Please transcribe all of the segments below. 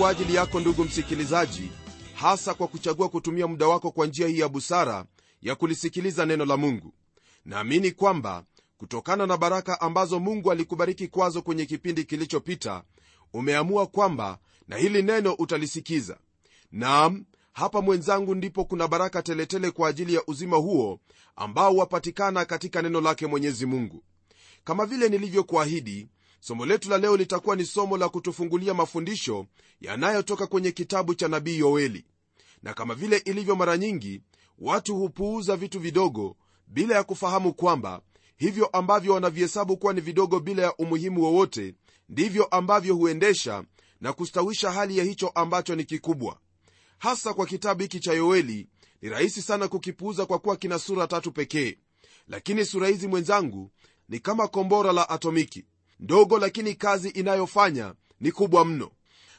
kwa ajili yako ndugu msikilizaji hasa kwa kuchagua kutumia muda wako kwa njia hii ya busara ya kulisikiliza neno la mungu. Naamini kwamba kutokana na baraka ambazo mungu alikubariki kwazo kwenye kipindi kilichopita umeamua kwamba na hili neno utalisikiza. Naam hapa mwenzangu ndipo kuna baraka teletele kwa ajili ya uzima huo ambao wapatikana katika neno lake mwenyezi mungu. Kama vile nilivyokuahidi somo letu la leo litakuwa ni somo la kutufungulia mafundisho yanayotoka kwenye kitabu cha nabii yoeli. Na kama vile ilivyo mara nyingi watu hupuuza vitu vidogo bila ya kufahamu kwamba hivyo ambavyo wanavihesabu kuwa ni vidogo bila ya umuhimu wowote ndivyo ambavyo huendesha na kustawisha hali ya hicho ambacho ni kikubwa. Hasa kwa kitabu hiki cha yoeli ni rahisi sana kukipuuza kwa kuwa kina sura tatu pekee. Lakini sura hizi mwenzangu ni kama kombora la atomiki ndogo lakini kazi inayofanya ni kubwa mno.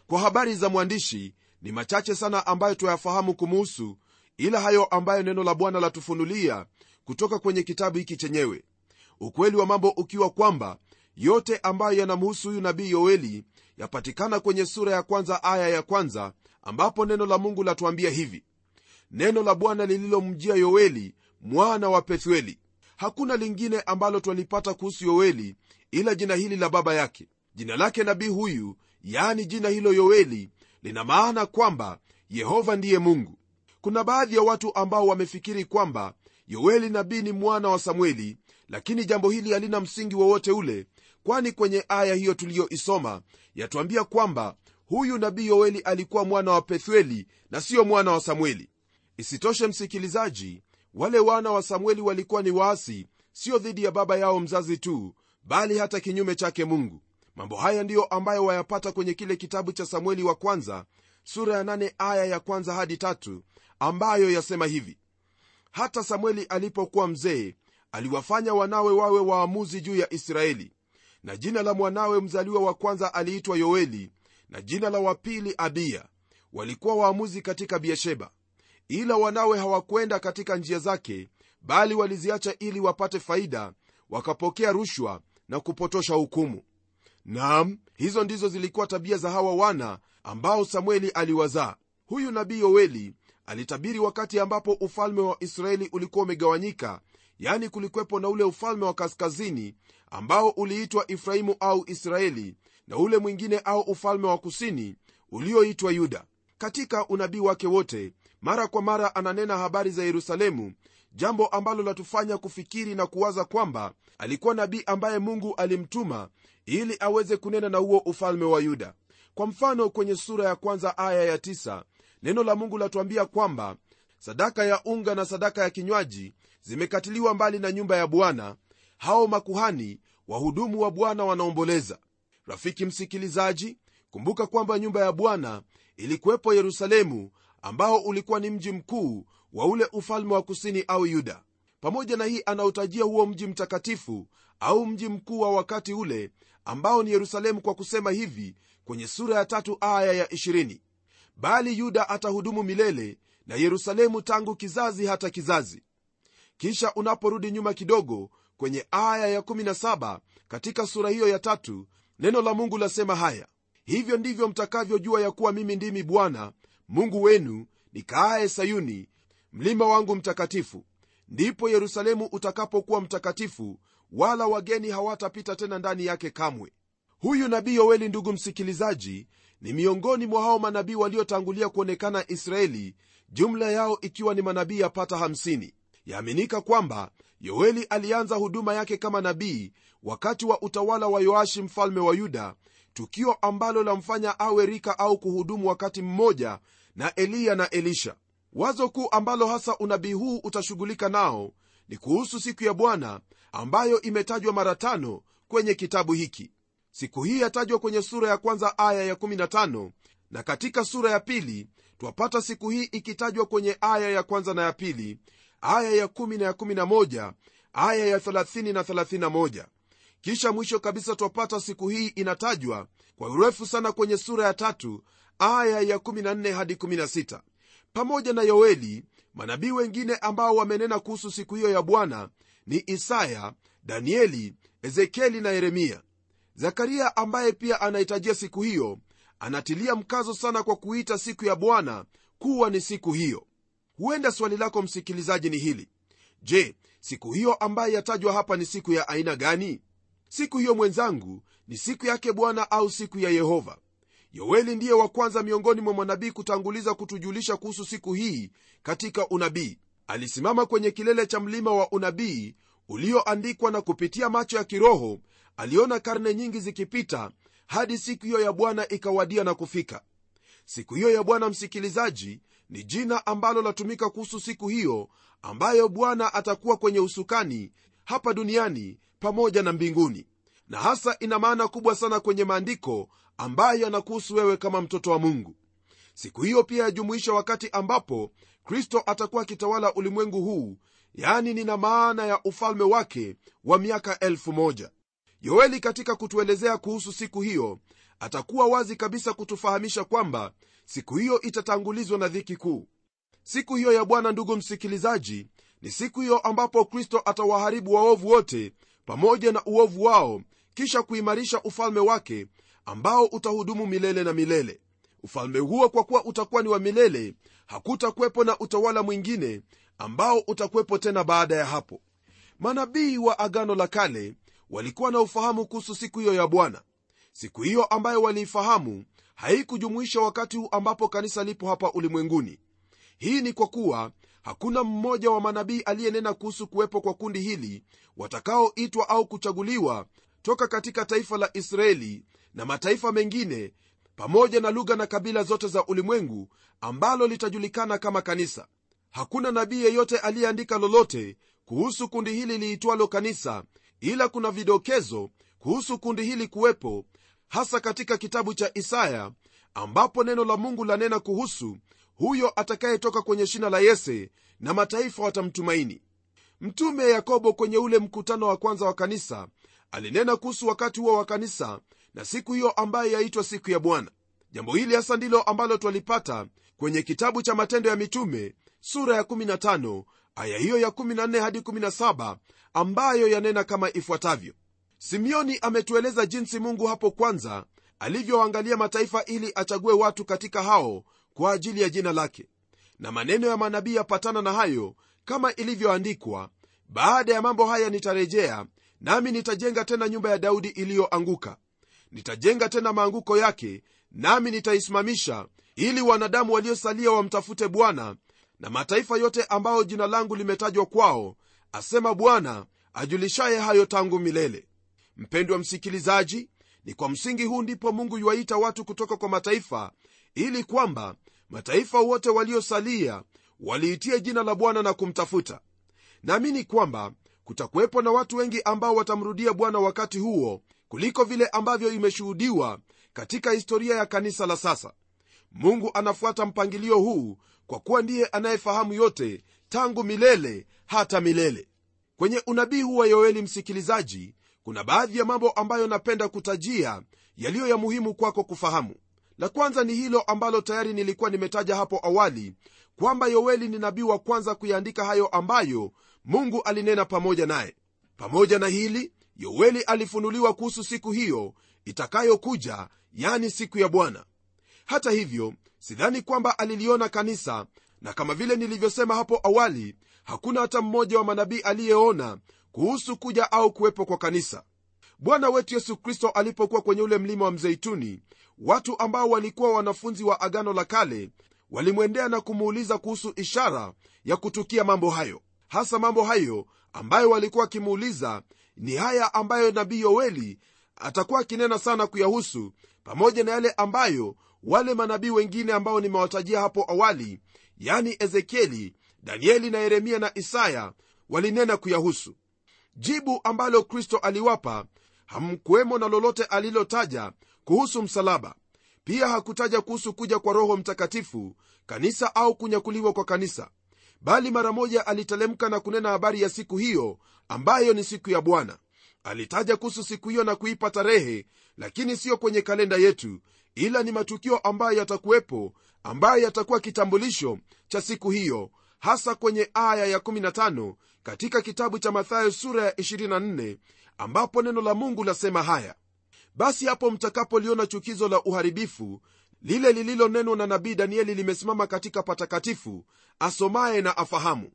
Kwa habari za mwandishi ni machache sana ambayo twayafahamu kumuhusu ila hayo ambayo neno la bwana latufunulia kutoka kwenye kitabu hiki chenyewe. Ukweli wa mambo ukiwa kwamba yote ambayo yanamhusu huyu nabii yoeli yapatikana kwenye sura ya kwanza aya ya kwanza ambapo neno la mungu latuambia hivi. Neno la bwana lililomjia yoeli mwana wa pethueli. Hakuna lingine ambalo twalipata kuhusu yoeli ila jina hili la baba yake. Jina lake nabii huyu yaani jina hilo yoeli lina maana kwamba yehova ndiye mungu. Kuna baadhi ya watu ambao wamefikiri kwamba yoeli nabii ni mwana wa samueli lakini jambo hili halina msingi wowote ule kwani kwenye aya hiyo tuliyoisoma yatuambia kwamba huyu nabii yoeli alikuwa mwana wa pethueli na siyo mwana wa samueli. Isitoshe msikilizaji wale wana wa samueli walikuwa ni waasi sio dhidi ya baba yao mzazi tu bali hata kinyume chake mungu. Mambo haya ndiyo ambayo wayapata kwenye kile kitabu cha samueli wa kwanza sura ya nane aya ya kwanza hadi tatu ambayo yasema hivi. Hata samueli alipokuwa mzee aliwafanya wanawe wawe waamuzi juu ya israeli. Na jina la mwanawe mzaliwa wa kwanza aliitwa yoeli na jina la wapili abiya walikuwa waamuzi katika biesheba ila wanawe hawakwenda katika njia zake bali waliziacha ili wapate faida wakapokea rushwa na kupotosha hukumu. Nam hizo ndizo zilikuwa tabia za hawa wana ambao samueli aliwazaa. Huyu nabii yoeli alitabiri wakati ambapo ufalme wa israeli ulikuwa umegawanyika yani kulikwepo na ule ufalme wa kaskazini ambao uliitwa efraimu au israeli na ule mwingine au ufalme wa kusini ulioitwa yuda. Katika unabii wake wote mara kwa mara ananena habari za yerusalemu jambo ambalo latufanya kufikiri na kuwaza kwamba alikuwa nabii ambaye mungu alimtuma ili aweze kunena na huo ufalme wa yuda. Kwa mfano kwenye sura ya kwanza aya ya tisa, neno la mungu latuambia kwamba sadaka ya unga na sadaka ya kinywaji zimekatiliwa mbali na nyumba ya bwana. Hao makuhani wahudumu wa bwana wanaomboleza. Rafiki msikilizaji kumbuka kwamba nyumba ya bwana ilikuwepo yerusalemu ambao ulikuwa ni mji mkuu wa ule ufalme wa kusini au yuda. Pamoja na hii anautajia huo mji mtakatifu au mji mkuu wa wakati ule ambao ni yerusalemu kwa kusema hivi kwenye sura ya tatu aya ya 20 bali yuda atahudumu milele na yerusalemu tangu kizazi hata kizazi. Kisha unaporudi nyuma kidogo kwenye aya ya17 katika sura hiyo ya tatu neno la mungu lasema haya hivyo ndivyo mtakavyojua ya kuwa mimi ndimi bwana mungu wenu nikaaye sayuni mlima wangu mtakatifu ndipo yerusalemu utakapokuwa mtakatifu wala wageni hawatapita tena ndani yake kamwe. Huyu nabii yoeli ndugu msikilizaji ni miongoni mwa hao manabii waliotangulia kuonekana israeli jumla yao ikiwa ni manabii yapata 50 yaaminika kwamba yoeli alianza huduma yake kama nabii wakati wa utawala wa yoashi mfalme wa yuda tukio ambalo lamfanya awe rika au kuhudumu wakati mmoja na eliya na elisha wazo kuu ambalo hasa unabii huu utashughulika nao ni kuhusu siku ya bwana ambayo imetajwa mara tano kwenye kitabu hiki. Siku hii yatajwa kwenye sura ya kwanza aya ya15 na katika sura ya pili twapata siku hii ikitajwa kwenye aya ya kwanza na ya pili aya ya 1 na ya 11 aya ya 30 na 31 kisha mwisho kabisa twapata siku hii inatajwa kwa urefu sana kwenye sura ya tatu aya ya 14 hadi 16 pamoja na yoeli manabii wengine ambao wamenena kuhusu siku hiyo ya bwana ni isaya danieli ezekieli na yeremia. Zakaria ambaye pia anahitajia siku hiyo anatilia mkazo sana kwa kuita siku ya bwana kuwa ni siku hiyo. Huenda swali lako msikilizaji ni hili. Je siku hiyo ambaye yatajwa hapa ni siku ya aina gani? Siku hiyo mwenzangu ni siku yake bwana au siku ya yehova yoeli ndiye wa kwanza miongoni mwa manabii kutanguliza kutujulisha kuhusu siku hii katika unabii. Alisimama kwenye kilele cha mlima wa unabii ulioandikwa na kupitia macho ya kiroho aliona karne nyingi zikipita hadi siku hiyo ya bwana ikawadia na kufika. Siku hiyo ya bwana msikilizaji ni jina ambalo latumika kuhusu siku hiyo ambayo bwana atakuwa kwenye usukani hapa duniani pamoja na mbinguni. Na hasa ina maana kubwa sana kwenye maandiko ambayo yanakuhusu wewe kama mtoto wa mungu. Siku hiyo pia yajumuisha wakati ambapo kristo atakuwa akitawala ulimwengu huu yani nina maana ya ufalme wake wa miaka elfu moja. Yoeli katika kutuelezea kuhusu siku hiyo atakuwa wazi kabisa kutufahamisha kwamba siku hiyo itatangulizwa na dhiki kuu. Siku hiyo ya bwana ndugu msikilizaji ni siku hiyo ambapo kristo atawaharibu waovu wote pamoja na uovu wao kisha kuimarisha ufalme wake ambao utahudumu milele na milele. Ufalme huo kwa kuwa utakuwa ni wa milele hakutakuwepo na utawala mwingine ambao utakuwepo tena baada ya hapo. Manabii wa agano la kale walikuwa na ufahamu kuhusu siku hiyo ya bwana. Siku hiyo ambayo waliifahamu haikujumuisha wakati huu ambapo kanisa lipo hapa ulimwenguni. Hii ni kwa kuwa hakuna mmoja wa manabii aliyenena kuhusu kuwepo kwa kundi hili watakaoitwa au kuchaguliwa toka katika taifa la israeli na mataifa mengine pamoja na lugha na kabila zote za ulimwengu ambalo litajulikana kama kanisa. Hakuna nabii yeyote aliyeandika lolote kuhusu kundi hili liitwalo kanisa ila kuna vidokezo kuhusu kundi hili kuwepo hasa katika kitabu cha isaya ambapo neno la mungu lanena kuhusu huyo atakayetoka kwenye shina la yese na mataifa watamtumaini. Mtume yakobo kwenye ule mkutano wa kwanza wa kanisa alinena kuhusu wakati huo wa kanisa na siku hiyo ambayo yaitwa siku ya bwana. Jambo hili hasa ndilo ambalo twalipata kwenye kitabu cha matendo ya mitume sura ya 15 aya hiyo ya 14 hadi 17 ambayo yanena kama ifuatavyo. Simeoni ametueleza jinsi mungu hapo kwanza alivyoangalia mataifa ili achague watu katika hao kwa ajili ya jina lake. Na maneno ya manabii yapatana na hayo kama ilivyoandikwa baada ya mambo haya nitarejea nami nitajenga tena nyumba ya daudi iliyoanguka nitajenga tena maanguko yake nami nitaisimamisha ili wanadamu waliosalia wamtafute bwana na mataifa yote ambayo jina langu limetajwa kwao asema bwana ajulishaye hayo tangu milele. Mpendwa msikilizaji ni kwa msingi huu ndipo mungu yuwaita watu kutoka kwa mataifa ili kwamba mataifa wote waliosalia waliitie jina la bwana na kumtafuta. Naamini kwamba kutakuwepo na watu wengi ambao watamrudia bwana wakati huo kuliko vile ambavyo imeshuhudiwa katika historia ya kanisa la sasa. Mungu anafuata mpangilio huu kwa kuwa ndiye anayefahamu yote tangu milele hata milele. Kwenye unabii huu wa yoeli msikilizaji kuna baadhi ya mambo ambayo napenda kutajia yaliyo ya muhimu kwako kufahamu. La kwanza ni hilo ambalo tayari nilikuwa nimetaja hapo awali kwamba yoeli ni nabii wa kwanza kuyaandika hayo ambayo mungu alinena pamoja naye. Pamoja na hili yoeli alifunuliwa kuhusu siku hiyo itakayokuja yani siku ya bwana. Hata hivyo sidhani kwamba aliliona kanisa na kama vile nilivyosema hapo awali hakuna hata mmoja wa manabii aliyeona kuhusu kuja au kuwepo kwa kanisa. Bwana wetu yesu kristo alipokuwa kwenye ule mlima wa mzeituni watu ambao walikuwa wanafunzi wa agano la kale walimwendea na kumuuliza kuhusu ishara ya kutukia mambo hayo hasa mambo hayo ambayo walikuwa wakimuuliza ni haya ambayo nabii yoeli atakuwa akinena sana kuyahusu pamoja na yale ambayo wale manabii wengine ambao nimewatajia hapo awali yani ezekieli danieli na yeremia na isaya walinena kuyahusu. Jibu ambalo kristo aliwapa hamkuwemo na lolote alilotaja kuhusu msalaba. Pia hakutaja kuhusu kuja kwa roho mtakatifu kanisa au kunyakuliwa kwa kanisa bali mara moja alitelemka na kunena habari ya siku hiyo ambayo ni siku ya bwana. Alitaja kuhusu siku hiyo na kuipa tarehe lakini siyo kwenye kalenda yetu ila ni matukio ambayo yatakuwepo ambayo yatakuwa kitambulisho cha siku hiyo hasa kwenye aya ya15 katika kitabu cha mathayo sura ya 24 ambapo neno la mungu lasema haya. Basi hapo mtakapoliona chukizo la uharibifu lile lililonenwa na nabii danieli limesimama katika patakatifu asomaye na afahamu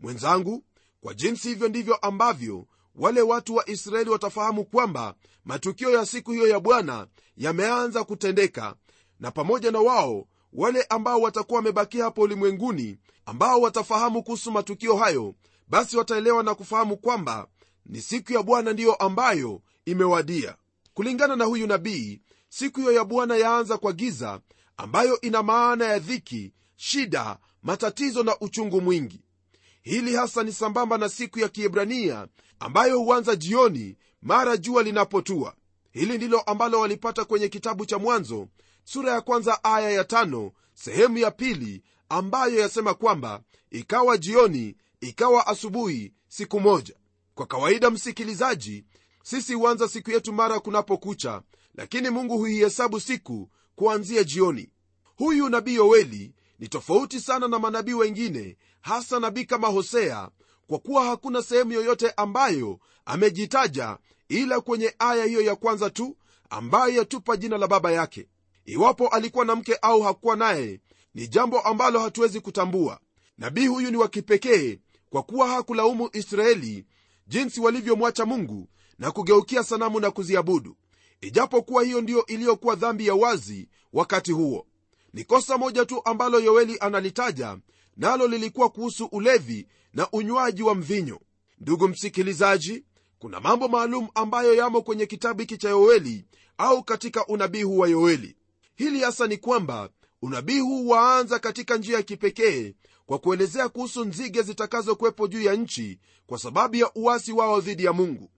mwenzangu kwa jinsi hivyo ndivyo ambavyo wale watu wa israeli watafahamu kwamba matukio ya siku hiyo ya bwana yameanza kutendeka na pamoja na wao wale ambao watakuwa wamebakia hapo ulimwenguni ambao watafahamu kuhusu matukio hayo basi wataelewa na kufahamu kwamba ni siku ya bwana ndiyo ambayo imewadia. Kulingana na huyu nabii siku hiyo ya bwana yaanza kwa giza ambayo ina maana ya dhiki shida matatizo na uchungu mwingi. Hili hasa ni sambamba na siku ya kiebrania ambayo huanza jioni mara jua linapotua. Hili ndilo ambalo walipata kwenye kitabu cha mwanzo sura ya kwanza aya ya tano sehemu ya pili ambayo yasema kwamba ikawa jioni ikawa asubuhi siku moja. Kwa kawaida msikilizaji sisi huanza siku yetu mara kunapokucha lakini mungu huihesabu siku kuanzia jioni. Huyu nabii yoeli ni tofauti sana na manabii wengine hasa nabii kama hosea kwa kuwa hakuna sehemu yoyote ambayo amejitaja ila kwenye aya hiyo ya kwanza tu ambayo yatupa jina la baba yake. Iwapo alikuwa na mke au hakuwa naye ni jambo ambalo hatuwezi kutambua. Nabii huyu ni wa kipekee kwa kuwa hakulaumu israeli jinsi walivyomwacha mungu na kugeukia sanamu na kuziabudu ijapokuwa hiyo ndiyo iliyokuwa dhambi ya wazi wakati huo. Ni kosa moja tu ambalo yoeli analitaja nalo lilikuwa kuhusu ulevi na unywaji wa mvinyo. Ndugu msikilizaji kuna mambo maalum ambayo yamo kwenye kitabu hiki cha yoeli au katika unabii huu wa yoeli. Hili hasa ni kwamba unabii huu waanza katika njia ya kipekee kwa kuelezea kuhusu nzige zitakazokuwepo juu ya nchi kwa sababu ya uwasi wao dhidi ya mungu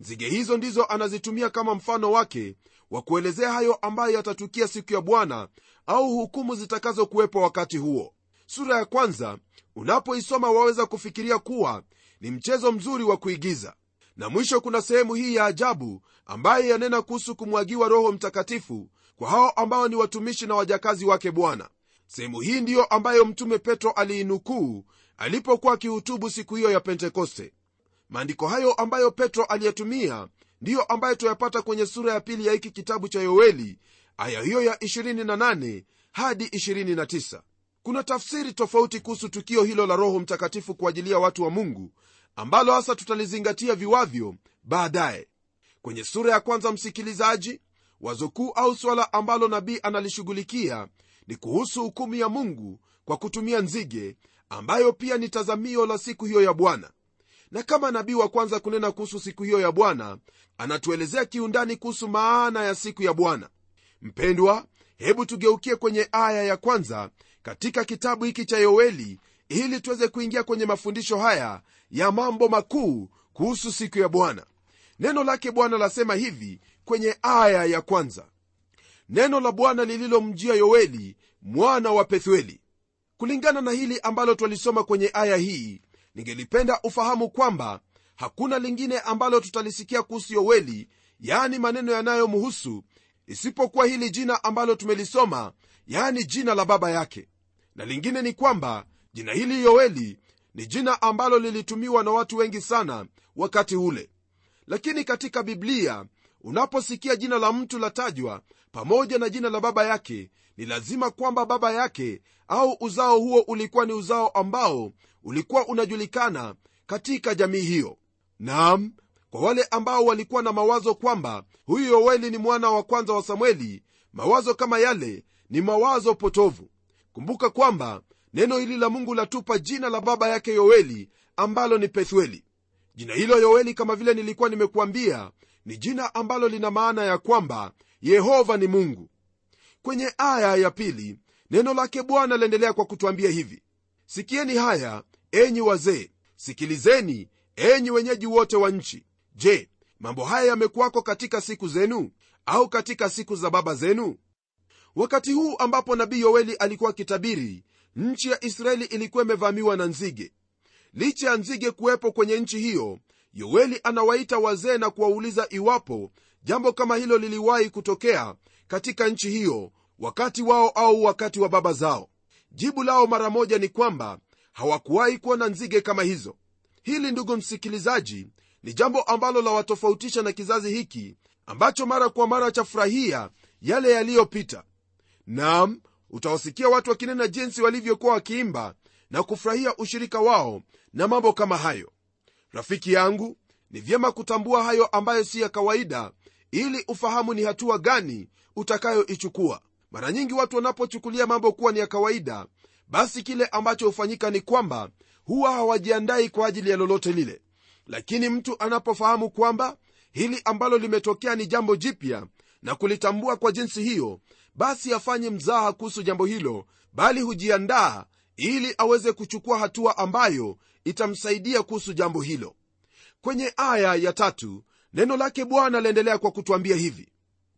nzige hizo ndizo anazitumia kama mfano wake wa kuelezea hayo ambayo yatatukia siku ya bwana au hukumu zitakazokuwepo wakati huo. Sura ya kwanza unapoisoma waweza kufikiria kuwa ni mchezo mzuri wa kuigiza. Na mwisho kuna sehemu hii ya ajabu ambayo yanena kuhusu kumwagiwa roho mtakatifu kwa hao ambao ni watumishi na wajakazi wake bwana. Sehemu hii ndiyo ambayo mtume petro aliinukuu alipokuwa akihutubu siku hiyo ya pentekoste maandiko hayo ambayo petro aliyetumia ndiyo ambayo tuyapata kwenye sura ya pili ya hiki kitabu cha yoeli aya hiyo ya 28 hadi 29 kuna tafsiri tofauti kuhusu tukio hilo la roho mtakatifu kwa ajili ya watu wa mungu ambalo hasa tutalizingatia viwavyo baadaye. Kwenye sura ya kwanza msikilizaji wazo kuu au swala ambalo nabii analishughulikia ni kuhusu hukumu ya mungu kwa kutumia nzige ambayo pia ni tazamio la siku hiyo ya bwana na kama nabii wa kwanza kunena kuhusu siku hiyo ya bwana anatuelezea kiundani kuhusu maana ya siku ya bwana. Mpendwa hebu tugeukie kwenye aya ya kwanza katika kitabu hiki cha yoeli ili tuweze kuingia kwenye mafundisho haya ya mambo makuu kuhusu siku ya bwana. Neno lake bwana lasema hivi kwenye aya ya kwanza. Neno la bwana lililomjia yoeli mwana wa pethueli. Kulingana na hili ambalo twalisoma kwenye aya hii ningelipenda ufahamu kwamba hakuna lingine ambalo tutalisikia kuhusu yoweli yaani maneno yanayomhusu isipokuwa hili jina ambalo tumelisoma yaani jina la baba yake. Na lingine ni kwamba jina hili yoeli ni jina ambalo lilitumiwa na watu wengi sana wakati ule. Lakini katika biblia unaposikia jina la mtu latajwa pamoja na jina la baba yake ni lazima kwamba baba yake au uzao huo ulikuwa ni uzao ambao ulikuwa unajulikana katika jamii hiyo. Naam kwa wale ambao walikuwa na mawazo kwamba huyu yoeli ni mwana wa kwanza wa samueli mawazo kama yale ni mawazo potovu. Kumbuka kwamba neno hili la mungu latupa jina la baba yake yoeli ambalo ni pethueli. Jina hilo yoeli kama vile nilikuwa nimekuambia ni jina ambalo lina maana ya kwamba yehova ni mungu. Kwenye aya ya pili neno lake bwana laendelea kwa kutwambia hivi. Sikieni haya enyi wazee. Sikilizeni enyi wenyeji wote wa nchi. Je mambo haya yamekuwako katika siku zenu? Au katika siku za baba zenu? Wakati huu ambapo nabii yoeli alikuwa akitabiri nchi ya israeli ilikuwa imevamiwa na nzige. Licha ya nzige kuwepo kwenye nchi hiyo yoeli anawaita wazee na kuwauliza iwapo jambo kama hilo liliwahi kutokea katika nchi hiyo wakati wao au wakati wa baba zao. Jibu lao mara moja ni kwamba hawakuwahi kuona nzige kama hizo. Hili ndugu msikilizaji ni jambo ambalo lawatofautisha na kizazi hiki ambacho mara kwa mara chafurahia yale yaliyopita. Nam utawasikia watu wakinena jinsi walivyokuwa wakiimba na kufurahia ushirika wao na mambo kama hayo. Rafiki yangu ni vyema kutambua hayo ambayo si ya kawaida ili ufahamu ni hatua gani utakayoichukua. Mara nyingi watu wanapochukulia mambo kuwa ni ya kawaida basi kile ambacho hufanyika ni kwamba huwa hawajiandai kwa ajili ya lolote lile. Lakini mtu anapofahamu kwamba hili ambalo limetokea ni jambo jipya na kulitambua kwa jinsi hiyo basi afanye mzaha kuhusu jambo hilo bali hujiandaa ili aweze kuchukua hatua ambayo itamsaidia kuhusu jambo hilo. Kwenye aya ya tatu neno lake bwana laendelea kwa kutwambia hivi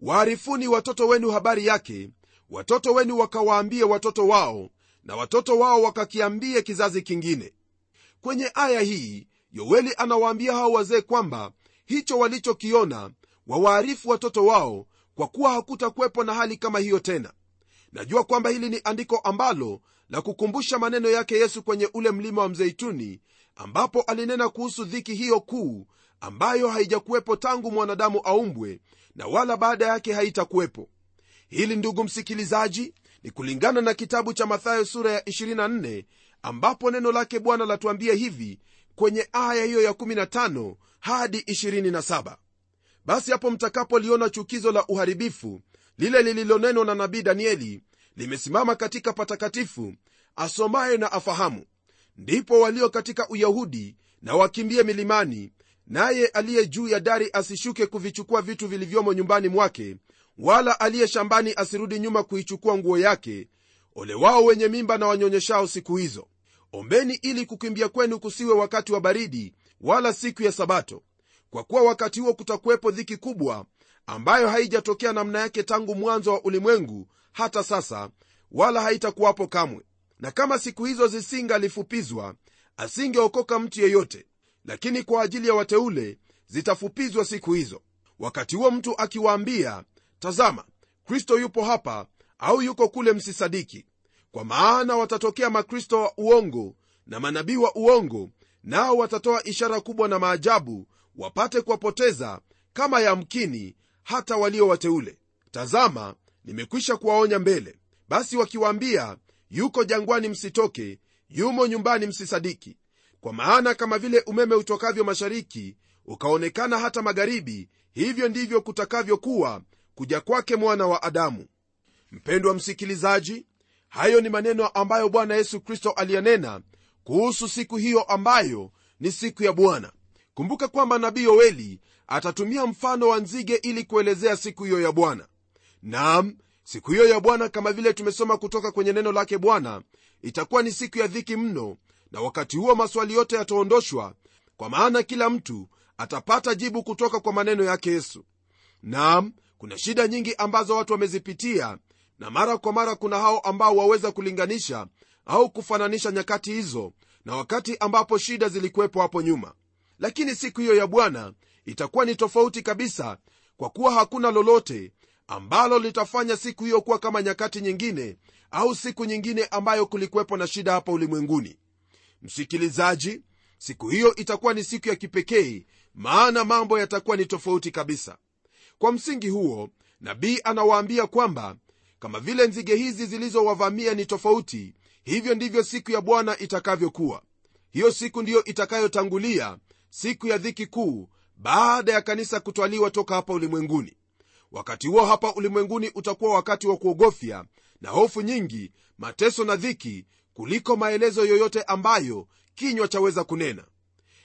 waarifuni watoto wenu habari yake watoto wenu wakawaambie watoto wao na watoto wao wakakiambie kizazi kingine. Kwenye aya hii yoeli anawaambia hao wazee kwamba hicho walichokiona wawaarifu watoto wao kwa kuwa hakutakuwepo na hali kama hiyo tena. Najua kwamba hili ni andiko ambalo la kukumbusha maneno yake yesu kwenye ule mlima wa mzeituni ambapo alinena kuhusu dhiki hiyo kuu ambayo haijakuwepo tangu mwanadamu aumbwe na wala baada yake haitakuwepo. Hili ndugu msikilizaji ni kulingana na kitabu cha mathayo sura ya 24 ambapo neno lake bwana latuambia hivi kwenye aya hiyo ya 15 hadi 27 basi hapo mtakapoliona chukizo la uharibifu lile lililonenwa na nabii danieli limesimama katika patakatifu asomaye na afahamu. Ndipo walio katika uyahudi na wakimbie milimani naye aliye juu ya dari asishuke kuvichukua vitu vilivyomo nyumbani mwake wala aliye shambani asirudi nyuma kuichukua nguo yake ole wao wenye mimba na wanyonyeshao siku hizo. Ombeni ili kukimbia kwenu kusiwe wakati wa baridi wala siku ya sabato. Kwa kuwa wakati huo kutakuwepo dhiki kubwa ambayo haijatokea namna yake tangu mwanzo wa ulimwengu hata sasa wala haitakuwapo kamwe. Na kama siku hizo zisingalifupizwa asingeokoka mtu yeyote lakini kwa ajili ya wateule zitafupizwa siku hizo. Wakati huo mtu akiwaambia tazama kristo yupo hapa au yuko kule msisadiki. Kwa maana watatokea makristo wa uongo na manabii wa uongo nao watatoa ishara kubwa na maajabu wapate kuwapoteza kama yamkini hata walio wateule. Tazama nimekwisha kuwaonya mbele. Basi wakiwaambia yuko jangwani msitoke yumo nyumbani msisadiki kwa maana kama vile umeme utokavyo mashariki ukaonekana hata magharibi hivyo ndivyo kutakavyokuwa kuja kwake mwana wa adamu. Mpendwa msikilizaji hayo ni maneno ambayo bwana yesu kristo aliyanena kuhusu siku hiyo ambayo ni siku ya bwana. Kumbuka kwamba nabii yoeli atatumia mfano wa nzige ili kuelezea siku hiyo ya bwana. Nam siku hiyo ya bwana kama vile tumesoma kutoka kwenye neno lake bwana itakuwa ni siku ya dhiki mno na wakati huo maswali yote yataondoshwa kwa maana kila mtu atapata jibu kutoka kwa maneno yake yesu. Nam kuna shida nyingi ambazo watu wamezipitia na mara kwa mara kuna hao ambao waweza kulinganisha au kufananisha nyakati hizo na wakati ambapo shida zilikuwepo hapo nyuma. Lakini siku hiyo ya bwana itakuwa ni tofauti kabisa kwa kuwa hakuna lolote ambalo litafanya siku hiyo kuwa kama nyakati nyingine au siku nyingine ambayo kulikuwepo na shida hapa ulimwenguni msikilizaji siku hiyo itakuwa ni siku ya kipekee maana mambo yatakuwa ni tofauti kabisa. Kwa msingi huo nabii anawaambia kwamba kama vile nzige hizi zilizowavamia ni tofauti hivyo ndivyo siku ya bwana itakavyokuwa. Hiyo siku ndiyo itakayotangulia siku ya dhiki kuu baada ya kanisa kutwaliwa toka hapa ulimwenguni. Wakati huo hapa ulimwenguni utakuwa wakati wa kuogofya na hofu nyingi mateso na dhiki kuliko maelezo yoyote ambayo kinywa chaweza kunena.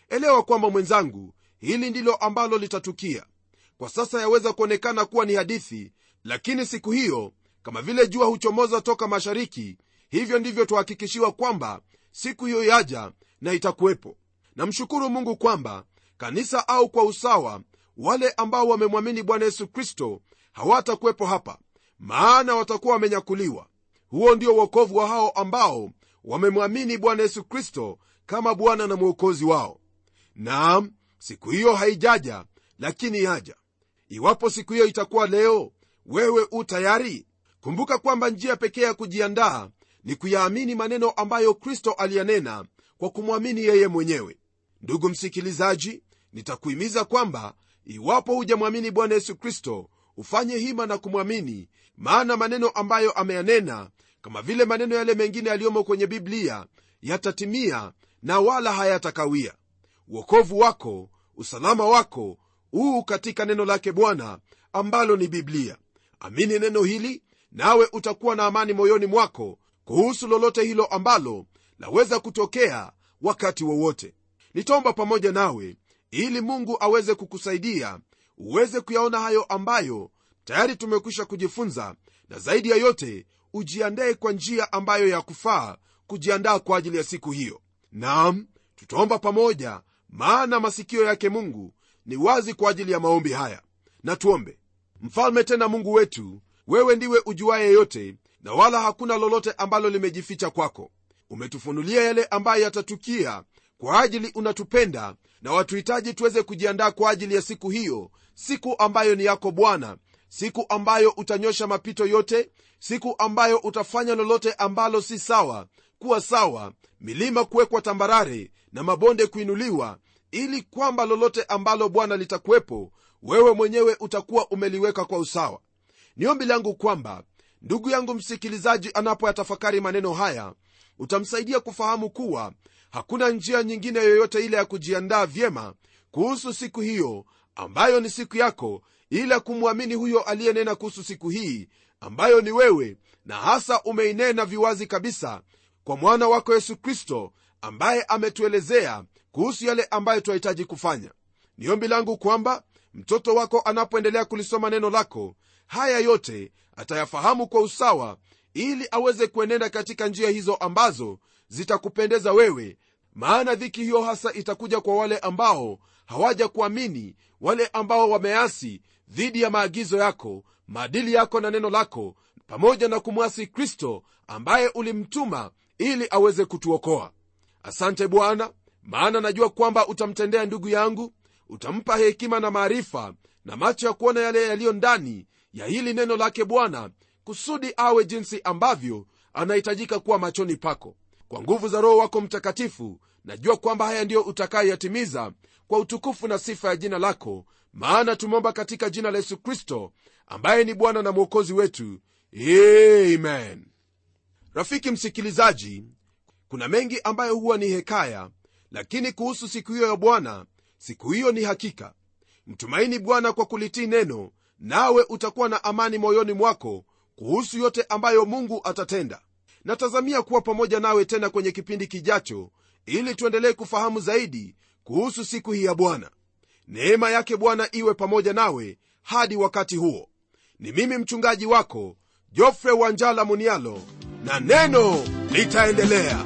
Elewa kwamba mwenzangu hili ndilo ambalo litatukia. Kwa sasa yaweza kuonekana kuwa ni hadithi lakini siku hiyo kama vile jua huchomoza toka mashariki hivyo ndivyo twahakikishiwa kwamba siku hiyo yaja na itakuwepo. Namshukuru mungu kwamba kanisa au kwa usawa wale ambao wamemwamini bwana yesu kristo hawatakuwepo hapa maana watakuwa wamenyakuliwa. Huo ndio uokovu wa hao ambao wamemwamini bwana yesu kristo kama bwana na mwokozi wao. Naam siku hiyo haijaja lakini yaja iwapo siku hiyo itakuwa leo wewe u tayari? Kumbuka kwamba njia pekee ya kujiandaa ni kuyaamini maneno ambayo kristo aliyanena kwa kumwamini yeye mwenyewe. Ndugu msikilizaji nitakuhimiza kwamba iwapo hujamwamini bwana yesu kristo ufanye hima na kumwamini maana maneno ambayo ameyanena kama vile maneno yale mengine yaliyomo kwenye biblia yatatimia na wala hayatakawia. Uokovu wako usalama wako huu katika neno lake bwana ambalo ni biblia. Amini neno hili nawe utakuwa na amani moyoni mwako kuhusu lolote hilo ambalo laweza kutokea wakati wowote. Nitaomba pamoja nawe ili mungu aweze kukusaidia uweze kuyaona hayo ambayo tayari tumekwisha kujifunza na zaidi ya yote ujiandae kwa njia ambayo ya kufaa kujiandaa kwa ajili ya siku hiyo. Nam tutaomba pamoja maana masikio yake mungu ni wazi kwa ajili ya maombi haya. Na tuombe. Mfalme tena mungu wetu wewe ndiwe ujuaye yote na wala hakuna lolote ambalo limejificha kwako. Umetufunulia yale ambayo yatatukia kwa ajili unatupenda na watuhitaji tuweze kujiandaa kwa ajili ya siku hiyo siku ambayo ni yako bwana siku ambayo utanyosha mapito yote siku ambayo utafanya lolote ambalo si sawa kuwa sawa milima kuwekwa tambarare na mabonde kuinuliwa ili kwamba lolote ambalo bwana litakuwepo wewe mwenyewe utakuwa umeliweka kwa usawa. Ni ombi langu kwamba ndugu yangu msikilizaji anapoyatafakari maneno haya utamsaidia kufahamu kuwa hakuna njia nyingine yoyote ile ya kujiandaa vyema kuhusu siku hiyo ambayo ni siku yako ila kumwamini huyo aliyenena kuhusu siku hii ambayo ni wewe na hasa umeinena viwazi kabisa kwa mwana wako yesu kristo ambaye ametuelezea kuhusu yale ambayo twahitaji kufanya. Ni ombi langu kwamba mtoto wako anapoendelea kulisoma neno lako haya yote atayafahamu kwa usawa ili aweze kuenenda katika njia hizo ambazo zitakupendeza wewe maana dhiki hiyo hasa itakuja kwa wale ambao hawaja kuamini wale ambao wameasi dhidi ya maagizo yako maadili yako na neno lako pamoja na kumwasi kristo ambaye ulimtuma ili aweze kutuokoa. Asante bwana maana najua kwamba utamtendea ndugu yangu utampa hekima na maarifa na macho ya kuona yale yaliyo ndani ya hili neno lake bwana kusudi awe jinsi ambavyo anahitajika kuwa machoni pako. Kwa nguvu za roho wako mtakatifu najua kwamba haya ndiyo utakayeyatimiza kwa utukufu na sifa ya jina lako maana tumeomba katika jina la yesu kristo ambaye ni bwana na mwokozi wetu. Amen. Rafiki msikilizaji kuna mengi ambayo huwa ni hekaya lakini kuhusu siku hiyo ya bwana siku hiyo ni hakika. Mtumaini bwana kwa kulitii neno nawe utakuwa na amani moyoni mwako kuhusu yote ambayo mungu atatenda. Natazamia kuwa pamoja nawe tena kwenye kipindi kijacho ili tuendelee kufahamu zaidi kuhusu siku hii ya bwana neema yake bwana iwe pamoja nawe hadi wakati huo. Ni mimi mchungaji wako jofre wanjala munialo na neno litaendelea.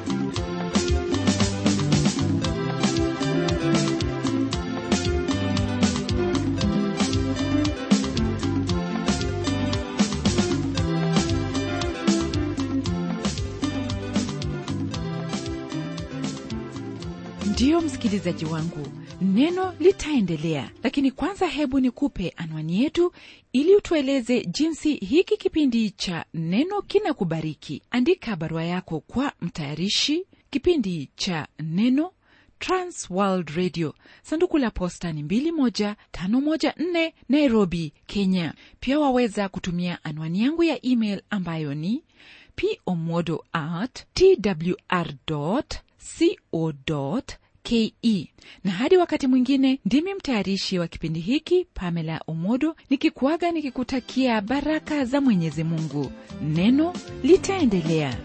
Ndiyo msikilizaji wangu neno litaendelea. Lakini kwanza hebu nikupe anwani yetu ili utueleze jinsi hiki kipindi cha neno kinakubariki. Andika barua yako kwa mtayarishi kipindi cha neno transworld radio. Sanduku la posta ni 21514 nairobi kenya. Pia waweza kutumia anwani yangu ya email ambayo ni pomodo at twr co ke na hadi wakati mwingine ndimi mtayarishi wa kipindi hiki pamela omodo nikikuaga nikikutakia baraka za mwenyezi mungu. Neno litaendelea